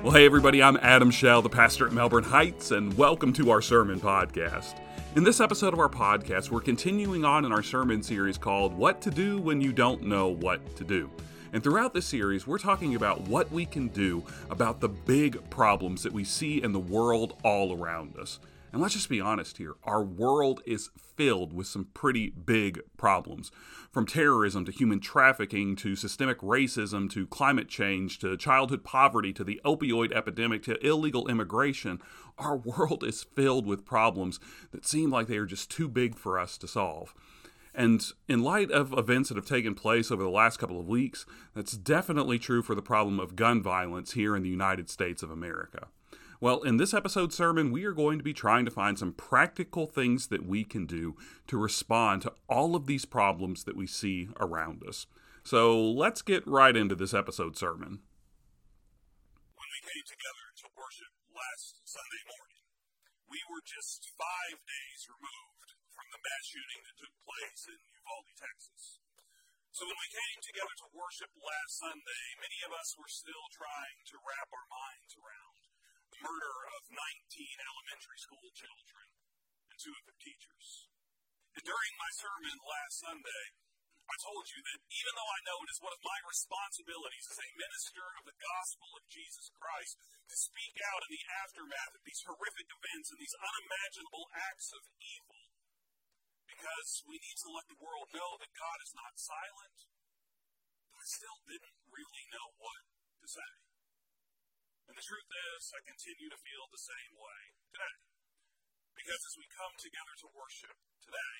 Well, hey, everybody, I'm Adam Shell, the pastor at Melbourne Heights, and welcome to our sermon podcast. In this episode of our podcast, we're continuing on in our sermon series called What to Do When You Don't Know What to Do. And throughout this series, we're talking about what we can do about the big problems that we see in the world all around us. And let's just be honest here our world is filled with some pretty big problems. From terrorism to human trafficking to systemic racism to climate change to childhood poverty to the opioid epidemic to illegal immigration, our world is filled with problems that seem like they are just too big for us to solve. And in light of events that have taken place over the last couple of weeks, that's definitely true for the problem of gun violence here in the United States of America. Well, in this episode sermon, we are going to be trying to find some practical things that we can do to respond to all of these problems that we see around us. So let's get right into this episode sermon. When we came together to worship last Sunday morning, we were just five days removed from the mass shooting that took place in Uvalde, Texas. So when we came together to worship last Sunday, many of us were still trying to wrap our minds around murder of 19 elementary school children and two of their teachers. And during my sermon last Sunday, I told you that even though I know it is one of my responsibilities as a minister of the gospel of Jesus Christ to speak out in the aftermath of these horrific events and these unimaginable acts of evil, because we need to let the world know that God is not silent, but I still didn't really know what to say. And the truth is, I continue to feel the same way today. Because as we come together to worship today,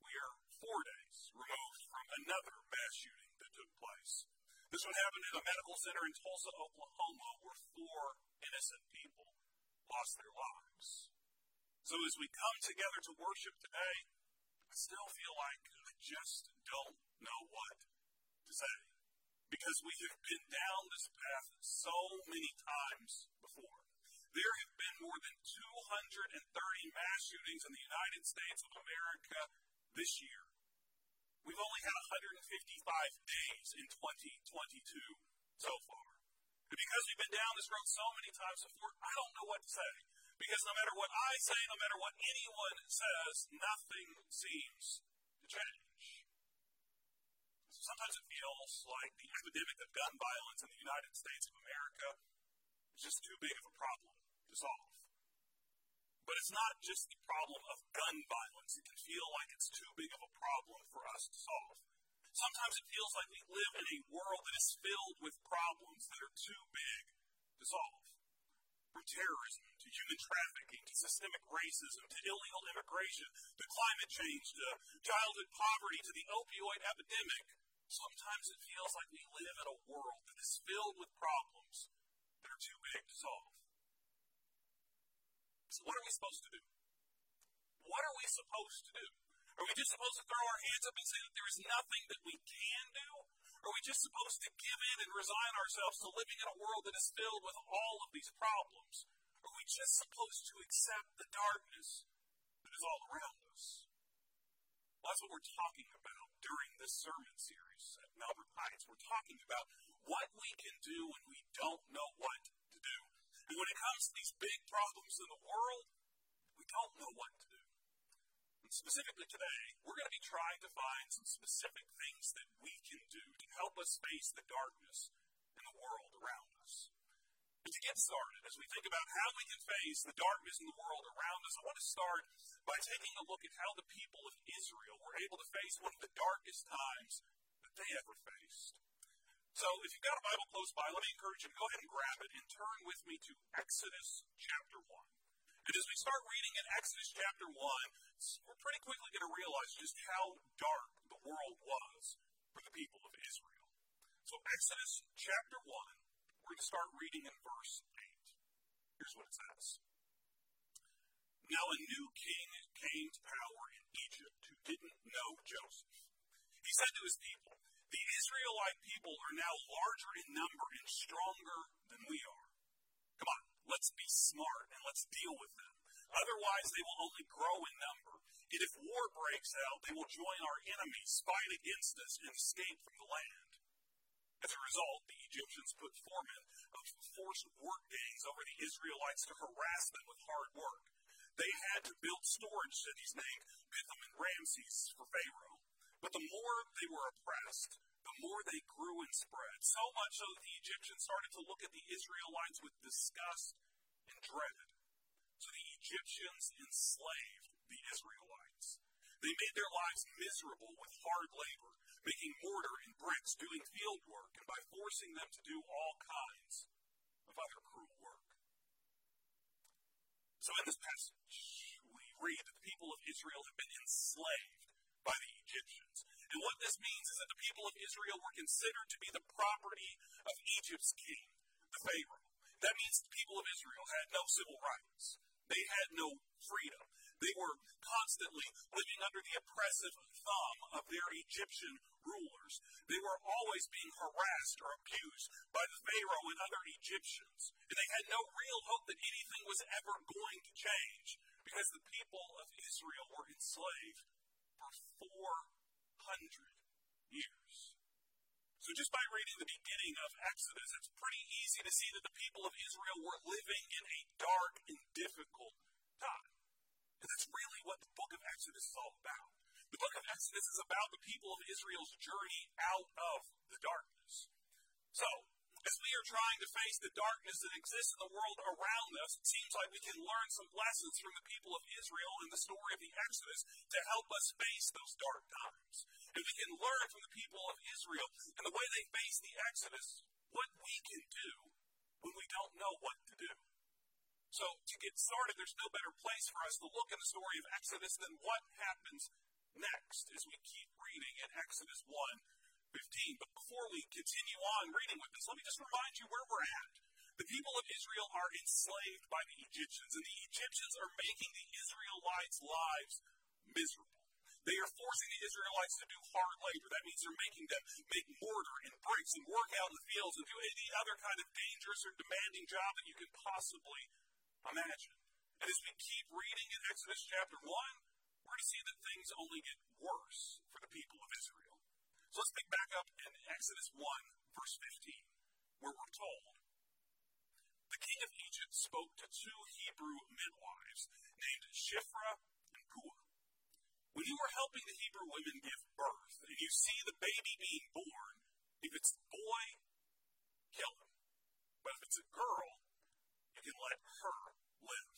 we are four days removed from another mass shooting that took place. This one happened at a medical center in Tulsa, Oklahoma, where four innocent people lost their lives. So as we come together to worship today, I still feel like I just don't know what to say because we have been down this path so many times before. There have been more than 230 mass shootings in the United States of America this year. We've only had 155 days in 2022 so far. And because we've been down this road so many times before, I don't know what to say. Because no matter what I say, no matter what anyone says, nothing seems to change. Sometimes it feels like the epidemic of gun violence in the United States of America is just too big of a problem to solve. But it's not just the problem of gun violence. It can feel like it's too big of a problem for us to solve. Sometimes it feels like we live in a world that is filled with problems that are too big to solve. From terrorism to human trafficking to systemic racism to illegal immigration to climate change to childhood poverty to the opioid epidemic Sometimes it feels like we live in a world that is filled with problems that are too big to solve. So, what are we supposed to do? What are we supposed to do? Are we just supposed to throw our hands up and say that there is nothing that we can do? Are we just supposed to give in and resign ourselves to living in a world that is filled with all of these problems? Are we just supposed to accept the darkness that is all around us? Well, that's what we're talking about during this sermon series at Melbourne Heights. We're talking about what we can do when we don't know what to do. And when it comes to these big problems in the world, we don't know what to do. And specifically today, we're going to be trying to find some specific things that we can do to help us face the darkness in the world around us. To get started, as we think about how we can face the darkness in the world around us, I want to start by taking a look at how the people of Israel were able to face one of the darkest times that they ever faced. So, if you've got a Bible close by, let me encourage you to go ahead and grab it and turn with me to Exodus chapter 1. And as we start reading in Exodus chapter 1, we're pretty quickly going to realize just how dark the world was for the people of Israel. So, Exodus chapter 1, we're going to start reading in verse 8. Here's what it says. Now a new king came to power in Egypt who didn't know Joseph. He said to his people, The Israelite people are now larger in number and stronger than we are. Come on, let's be smart and let's deal with them. Otherwise, they will only grow in number. And if war breaks out, they will join our enemies, fight against us, and escape from the land. As a result, the Egyptians put four men, enforced work days over the Israelites to harass them with hard work. They had to build storage cities named Pithom and Ramses for Pharaoh. But the more they were oppressed, the more they grew and spread. So much so that the Egyptians started to look at the Israelites with disgust and dread. So the Egyptians enslaved the Israelites. They made their lives miserable with hard labor, making mortar and bricks, doing field work, and by forcing them to do all kinds of other cruel work. So in this passage, we read that the people of Israel have been enslaved by the Egyptians. And what this means is that the people of Israel were considered to be the property of Egypt's king, the Pharaoh. That means the people of Israel had no civil rights. They had no freedom. They were constantly living under the oppressive thumb of their Egyptian rulers. They were always being harassed or abused by the Pharaoh and other Egyptians. And they had no real hope that anything was ever going to change because the people of Israel were enslaved for 400 years. So just by reading the beginning of Exodus, it's pretty easy to see that the people of Israel were living in a dark and difficult time. And that's really what the book of Exodus is all about. The book of Exodus is about the people of Israel's journey out of the darkness. So, as we are trying to face the darkness that exists in the world around us, it seems like we can learn some lessons from the people of Israel and the story of the Exodus to help us face those dark times. And we can learn from the people of Israel and the way they face the Exodus what we can do when we don't know what to do. So, to get started, there's no better place for us to look in the story of Exodus than what happens next as we keep reading in Exodus 1 15. But before we continue on reading with this, let me just remind you where we're at. The people of Israel are enslaved by the Egyptians, and the Egyptians are making the Israelites' lives miserable. They are forcing the Israelites to do hard labor. That means they're making them make mortar and bricks and work out in the fields and do any other kind of dangerous or demanding job that you can possibly imagine. And as we keep reading in Exodus chapter 1, to see that things only get worse for the people of Israel. So let's pick back up in Exodus 1, verse 15, where we're told the king of Egypt spoke to two Hebrew midwives named Shiphrah and Puah. When you are helping the Hebrew women give birth and you see the baby being born, if it's a boy, kill him. But if it's a girl, you can let her live.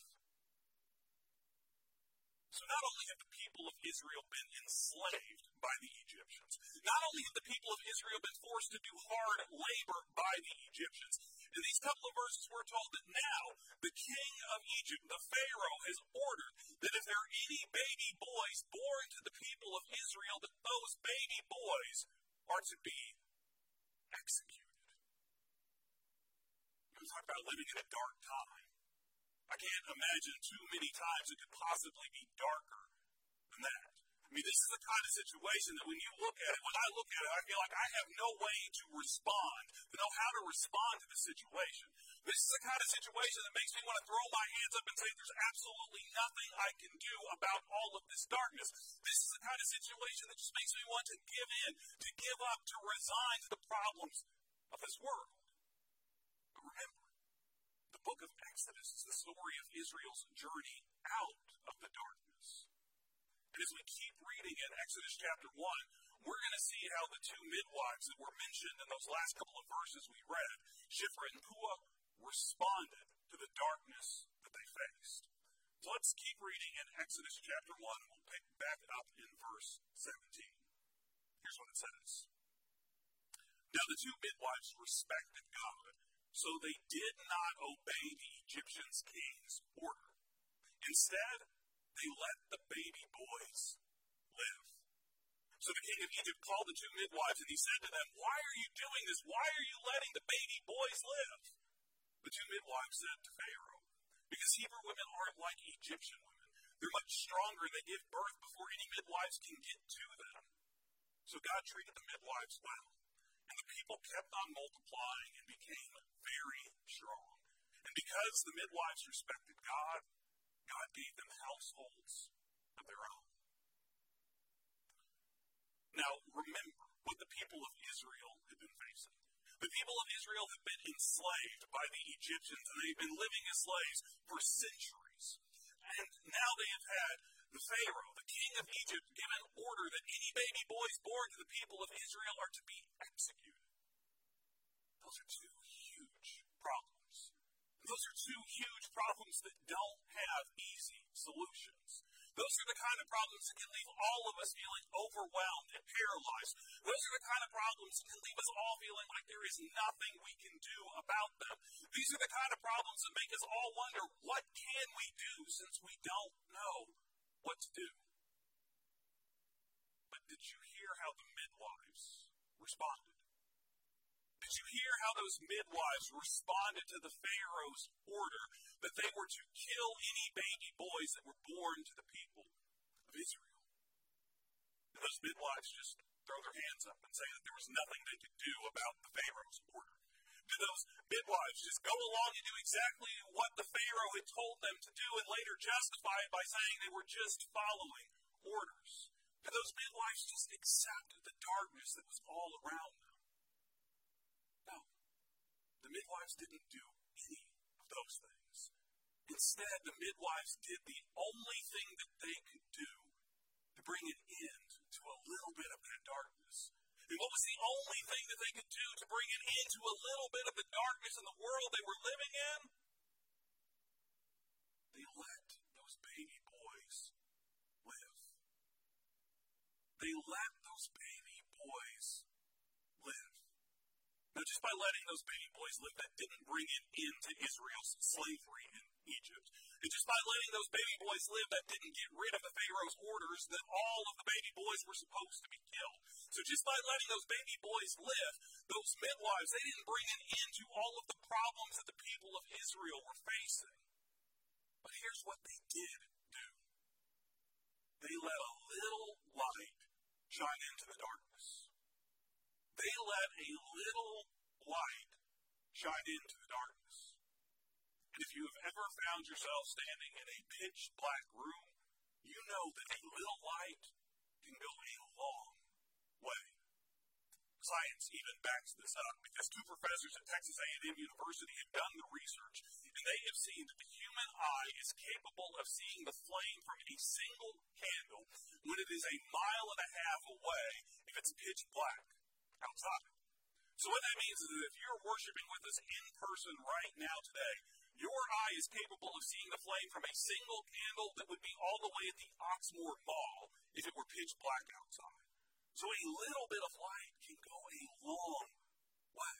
So not only have the people of Israel been enslaved by the Egyptians, not only have the people of Israel been forced to do hard labor by the Egyptians, in these couple of verses we're told that now the king of Egypt, the Pharaoh, has ordered that if there are any baby boys born to the people of Israel, that those baby boys are to be executed. We talk about living in a dark time. I can't imagine too many times it could possibly be darker than that. I mean, this is the kind of situation that when you look at it, when I look at it, I feel like I have no way to respond, to know how to respond to the situation. This is the kind of situation that makes me want to throw my hands up and say, there's absolutely nothing I can do about all of this darkness. This is the kind of situation that just makes me want to give in, to give up, to resign to the problems of this world. But remember, the book of Exodus is the story of Israel's journey out of the darkness. And as we keep reading in Exodus chapter 1, we're going to see how the two midwives that were mentioned in those last couple of verses we read, Shiphrah and Puah, responded to the darkness that they faced. So let's keep reading in Exodus chapter 1, and we'll pick back up in verse 17. Here's what it says. Now the two midwives respected God, so they did not obey the Egyptian king's order. Instead, they let the baby boys live. So the king of Egypt called the two midwives and he said to them, Why are you doing this? Why are you letting the baby boys live? The two midwives said to Pharaoh, Because Hebrew women aren't like Egyptian women. They're much stronger. They give birth before any midwives can get to them. So God treated the midwives well. And the people kept on multiplying and became very strong. And because the midwives respected God, God gave them households of their own. Now, remember what the people of Israel had been facing. The people of Israel have been enslaved by the Egyptians and they've been living as slaves for centuries. And now they have had the Pharaoh, the king of Egypt, give an order that any baby boys born to the people of Israel are to be executed. Those are two. Those are two huge problems that don't have easy solutions. Those are the kind of problems that can leave all of us feeling overwhelmed and paralyzed. Those are the kind of problems that can leave us all feeling like there is nothing we can do about them. These are the kind of problems that make us all wonder, what can we do since we don't know what to do? But did you hear how the midwives responded? Did you hear how those midwives responded to the Pharaoh's order that they were to kill any baby boys that were born to the people of Israel? Did those midwives just throw their hands up and say that there was nothing they could do about the Pharaoh's order? Did those midwives just go along and do exactly what the Pharaoh had told them to do and later justify it by saying they were just following orders? Did those midwives just accept the darkness that was all around them? The midwives didn't do any of those things. Instead, the midwives did the only thing that they could do to bring an end to a little bit of that darkness. And what was the only thing that they could do to bring an end to a little bit of the darkness in the world they were living in? They let those baby boys live. They let those baby boys. Now, just by letting those baby boys live, that didn't bring an end to Israel's slavery in Egypt. And just by letting those baby boys live, that didn't get rid of the Pharaoh's orders that all of the baby boys were supposed to be killed. So just by letting those baby boys live, those midwives, they didn't bring an end to all of the problems that the people of Israel were facing. But here's what they did do. They let a little light shine into the darkness. They let a little light shine into the darkness. And if you have ever found yourself standing in a pitch black room, you know that a little light can go a long way. Science even backs this up because two professors at Texas A&M University have done the research and they have seen that the human eye is capable of seeing the flame from a single candle when it is a mile and a half away if it's pitch black outside. So what that means is that if you're worshiping with us in person right now today, your eye is capable of seeing the flame from a single candle that would be all the way at the Oxmoor Mall if it were pitch black outside. So a little bit of light can go a long way.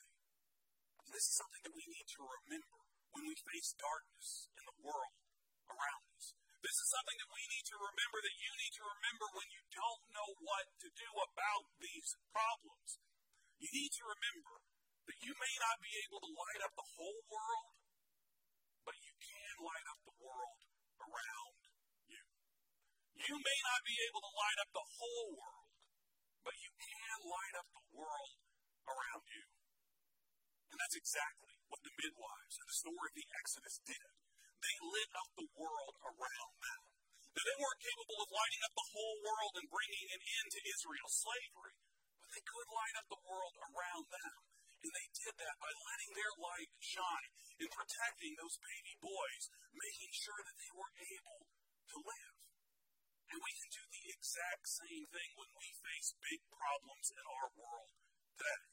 And this is something that we need to remember when we face darkness in the world around us. This is something that we need to remember, that you need to remember when you don't know what to do about these problems. You need to remember that you may not be able to light up the whole world, but you can light up the world around you. You may not be able to light up the whole world, but you can light up the world around you. And that's exactly what the midwives in the story of the Exodus did. They lit up the world around them. Now, they weren't capable of lighting up the whole world and bringing an end to Israel's slavery, they could light up the world around them. And they did that by letting their light shine and protecting those baby boys, making sure that they were able to live. And we can do the exact same thing when we face big problems in our world today.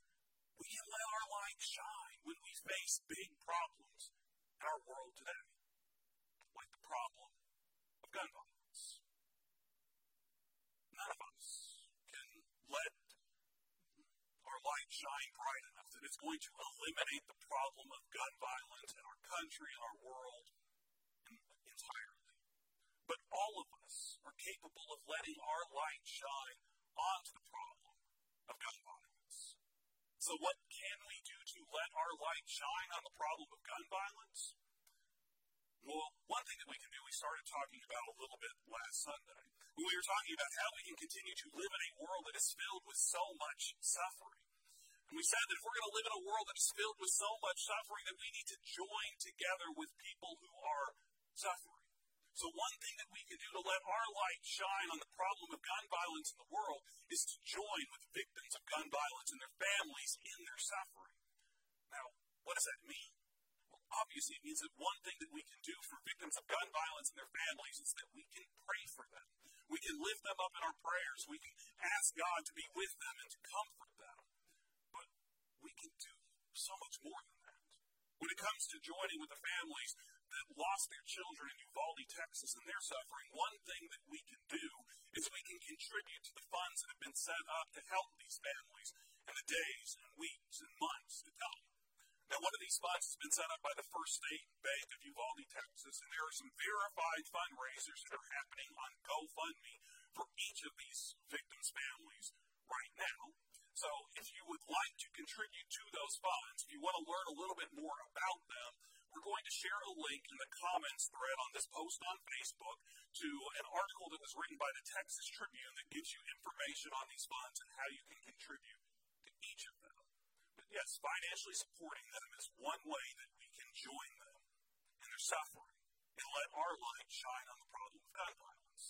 We can let our light shine when we face big problems in our world today, like the problem of gun violence. None of us can let shine bright enough that it's going to eliminate the problem of gun violence in our country, in our world, entirely. But all of us are capable of letting our light shine onto the problem of gun violence. So, what can we do to let our light shine on the problem of gun violence? Well, one thing that we can do, we started talking about a little bit last Sunday. When we were talking about how we can continue to live in a world that is filled with so much suffering. And we said that if we're going to live in a world that is filled with so much suffering, that we need to join together with people who are suffering. So, one thing that we can do to let our light shine on the problem of gun violence in the world is to join with victims of gun violence and their families in their suffering. Now, what does that mean? Well, obviously, it means that one thing that we can do for victims of gun violence and their families is that we can pray for them. We can lift them up in our prayers. We can ask God to be with them and to comfort them. We can do so much more than that. When it comes to joining with the families that lost their children in Uvalde, Texas, and their suffering, one thing that we can do is we can contribute to the funds that have been set up to help these families in the days and weeks and months to come. Now, one of these funds has been set up by the First State Bank of Uvalde, Texas, and there are some verified fundraisers that are happening on GoFundMe for each of these victims' families right now. So, if you would like to contribute to those funds, if you want to learn a little bit more about them, we're going to share a link in the comments thread on this post on Facebook to an article that was written by the Texas Tribune that gives you information on these funds and how you can contribute to each of them But yes, financially supporting them is one way that we can join them in their suffering and let our light shine on the problem of gun violence.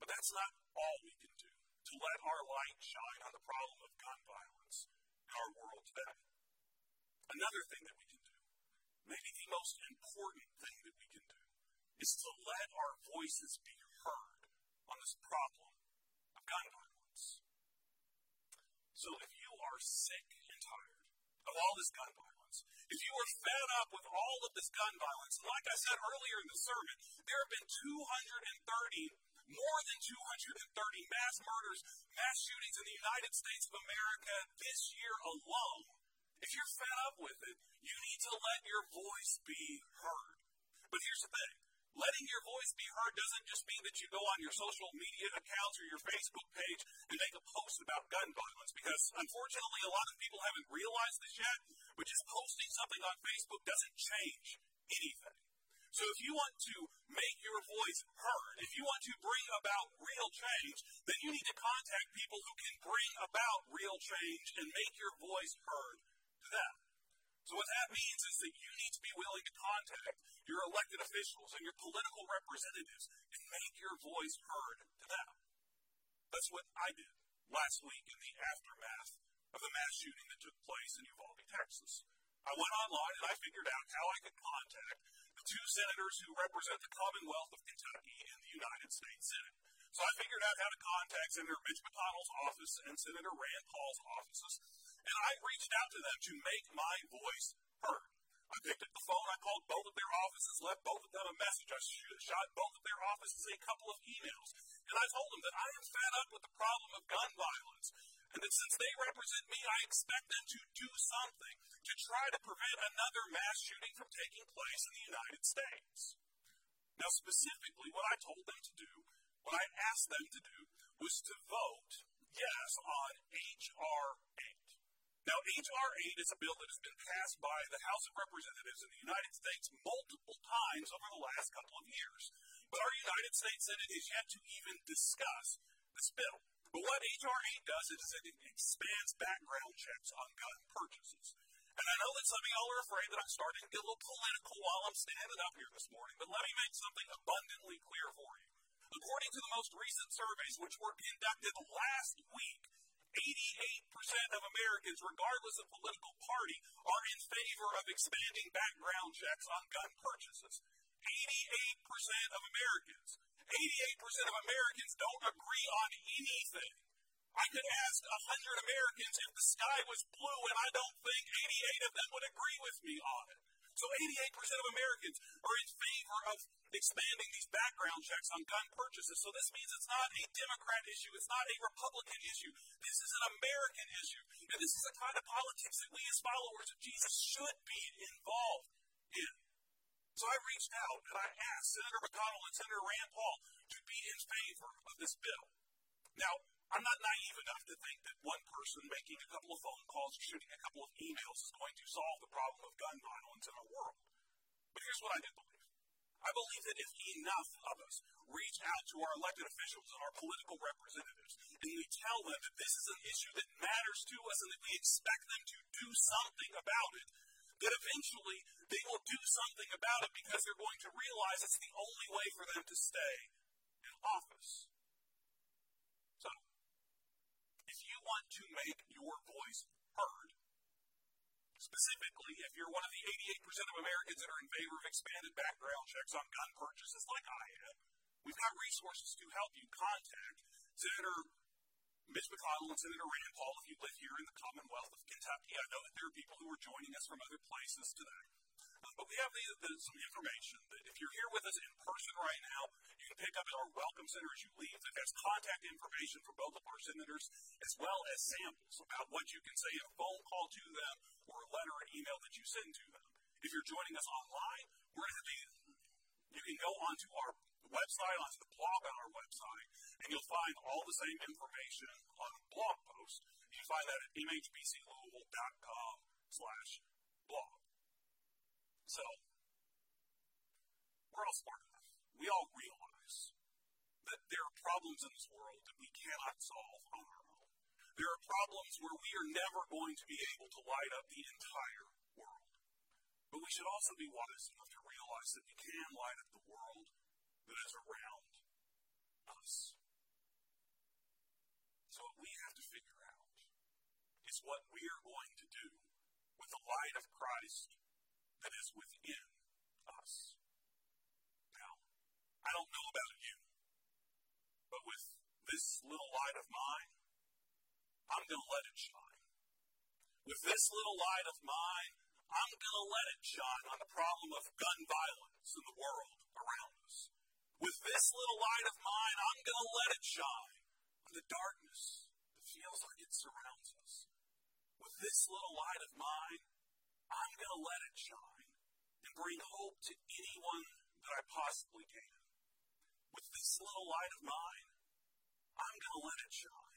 But that's not all we can do to let our light shine on the problem of gun violence in our world today. Another thing that we can do, maybe the most important thing that we can do, is to let our voices be heard on this problem of gun violence. So if you are sick and tired of all this gun violence, if you are fed up with all of this gun violence, and like I said earlier in the sermon, there have been 230, more than 230 mass murders, mass shootings in the United States of America this year alone. If you're fed up with it, you need to let your voice be heard. But here's the thing letting your voice be heard doesn't just mean that you go on your social media accounts or your Facebook page and make a post about gun violence, because unfortunately, a lot of people haven't realized this yet, but just posting something on Facebook doesn't change anything. So if you want to make your voice heard, if you want to bring about real change, then you need to contact people who can bring about real change and make your voice heard to them. So what that means is that you need to be willing to contact your elected officials and your political representatives and make your voice heard to them. That's what I did last week in the aftermath of the mass shooting that took place in Uvalde, Texas. I went online and I figured out how I could contact two senators who represent the Commonwealth of Kentucky in the United States Senate. So I figured out how to contact Senator Mitch McConnell's office and Senator Rand Paul's offices and I reached out to them to make my voice heard. I picked up the phone, I called both of their offices, left both of them a message. I shot both of their offices a couple of emails. And I told them that I am fed up with the problem of gun violence. And that since they represent me, I expect them to do something to try to prevent another mass shooting from taking place in the United States. Now, specifically, what I told them to do, what I asked them to do, was to vote yes on H.R. 8. Now, H.R. 8 is a bill that has been passed by the House of Representatives in the United States multiple times over the last couple of years. But our United States Senate is yet to even discuss this bill. But what H.R. 8 does is it expands background checks on gun purchases. And I know that some of y'all are afraid that I'm starting to get a little political while I'm standing up here this morning, but let me make something abundantly clear for you. According to the most recent surveys, which were conducted last week, 88% of Americans, regardless of political party, are in favor of expanding background checks on gun purchases. 88% of Americans. 88% of Americans don't agree on anything. I could ask 100 Americans if the sky was blue, and I don't think 88 of them would agree with me on it. So 88% of Americans are in favor of expanding these background checks on gun purchases. So this means it's not a Democrat issue, it's not a Republican issue. This is an American issue. And this is the kind of politics that we as followers of Jesus should be involved in. So I reached out and I asked Senator McConnell and Senator Rand Paul to be in favor of this bill. Now, I'm not naive enough to think that one person making a couple of phone calls or shooting a couple of emails is going to solve the problem of gun violence in our world. But here's what I do believe. I believe that if enough of us reach out to our elected officials and our political representatives and we tell them that this is an issue that matters to us and that we expect them to do something about it, that eventually they will do something about it because they're going to realize it's the only way for them to stay in office. So, if you want to make your voice heard, Specifically, if you're one of the 88% of Americans that are in favor of expanded background checks on gun purchases, like I am, we've got resources to help you contact Senator Mitch McConnell and Senator Rand Paul if you live here in the Commonwealth of Kentucky. I know that there are people who are joining us from other places today. Uh, but we have the, the, some information that if you're here with us in person right now, you can pick up at our Welcome Center as you leave that has contact information for both of our senators, as well as samples about what you can say in a phone call to them or a letter or email that you send to them. If you're joining us online, we're going to be, you can go onto our website, onto the blog on our website, and you'll find all the same information on a blog post. You can find that at mhbclouisville.com slash blog. So, we're all smart enough. We all realize that there are problems in this world that we cannot solve on our own. There are problems where we are never going to be able to light up the entire world. But we should also be wise enough to realize that we can light up the world that is around us. So what we have to figure out is what we are going to do with the light of Christ that is within us. Now, I don't know about you, but with this little light of mine, I'm going to let it shine. With this little light of mine, I'm going to let it shine on the problem of gun violence in the world around. With this little light of mine, I'm going to let it shine on the darkness that feels like it surrounds us. With this little light of mine, I'm going to let it shine and bring hope to anyone that I possibly can. With this little light of mine, I'm going to let it shine.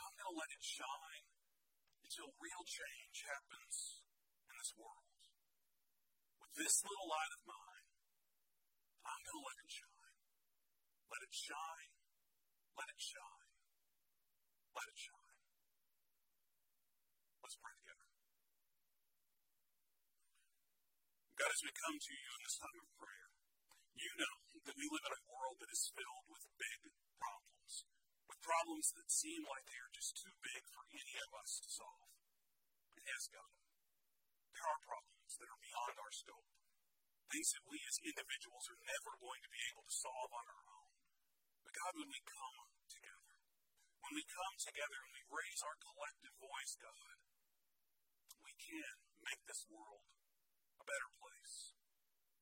I'm going to let it shine until real change happens in this world. With this little light of mine, I'm going to let it shine. Let it shine. Let it shine. Let it shine. Let's pray together. God, as we come to you in this time of prayer, you know that we live in a world that is filled with big problems, with problems that seem like they are just too big for any of us to solve. And yes, God, there are problems that are beyond our scope, things that we as individuals are never going to be able to solve on our own. But God, when we come together, when we come together and we raise our collective voice, God, we can make this world a better place.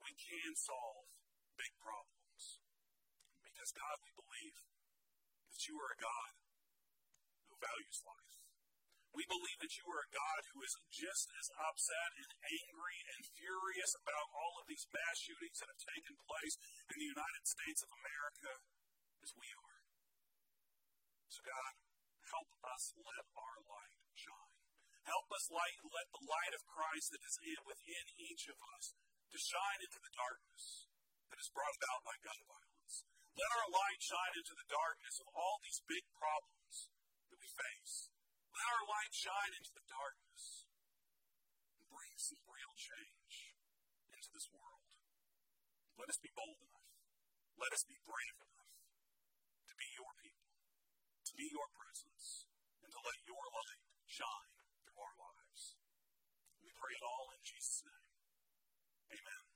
We can solve big problems. Because, God, we believe that you are a God who values life. We believe that you are a God who is just as upset and angry and furious about all of these mass shootings that have taken place in the United States of America as we are. So, God, help us let our light shine. Help us light, let the light of Christ that is in, within each of us to shine into the darkness that is brought about by gun violence. Let our light shine into the darkness of all these big problems that we face. Let our light shine into the darkness and bring some real change into this world. Let us be bold enough. Let us be brave enough to be your people, to be your presence, and to let your light shine through our lives. We pray it all in Jesus' name. Amen.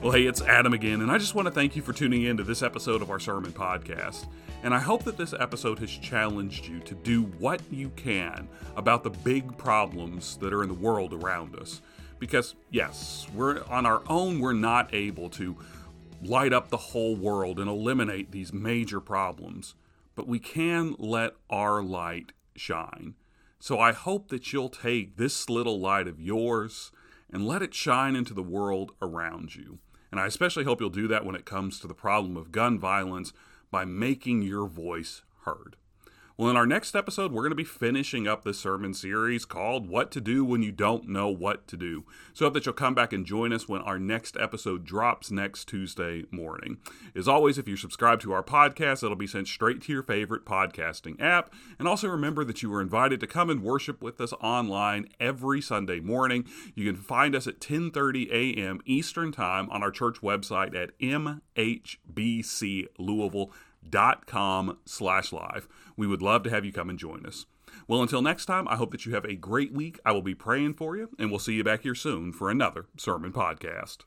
Well, hey, it's Adam again, and I just want to thank you for tuning in to this episode of our sermon podcast. And I hope that this episode has challenged you to do what you can about the big problems that are in the world around us. Because, yes, we're on our own, we're not able to light up the whole world and eliminate these major problems, but we can let our light shine. So I hope that you'll take this little light of yours and let it shine into the world around you. And I especially hope you'll do that when it comes to the problem of gun violence by making your voice heard. Well, in our next episode, we're going to be finishing up this sermon series called What to Do When You Don't Know What to Do. So hope that you'll come back and join us when our next episode drops next Tuesday morning. As always, if you're subscribed to our podcast, it'll be sent straight to your favorite podcasting app. And also remember that you are invited to come and worship with us online every Sunday morning. You can find us at 10:30 a.m. Eastern Time on our church website at mhbclouisville.com com slash live. We would love to have you come and join us. Well, until next time, I hope that you have a great week. I will be praying for you, and we'll see you back here soon for another sermon podcast.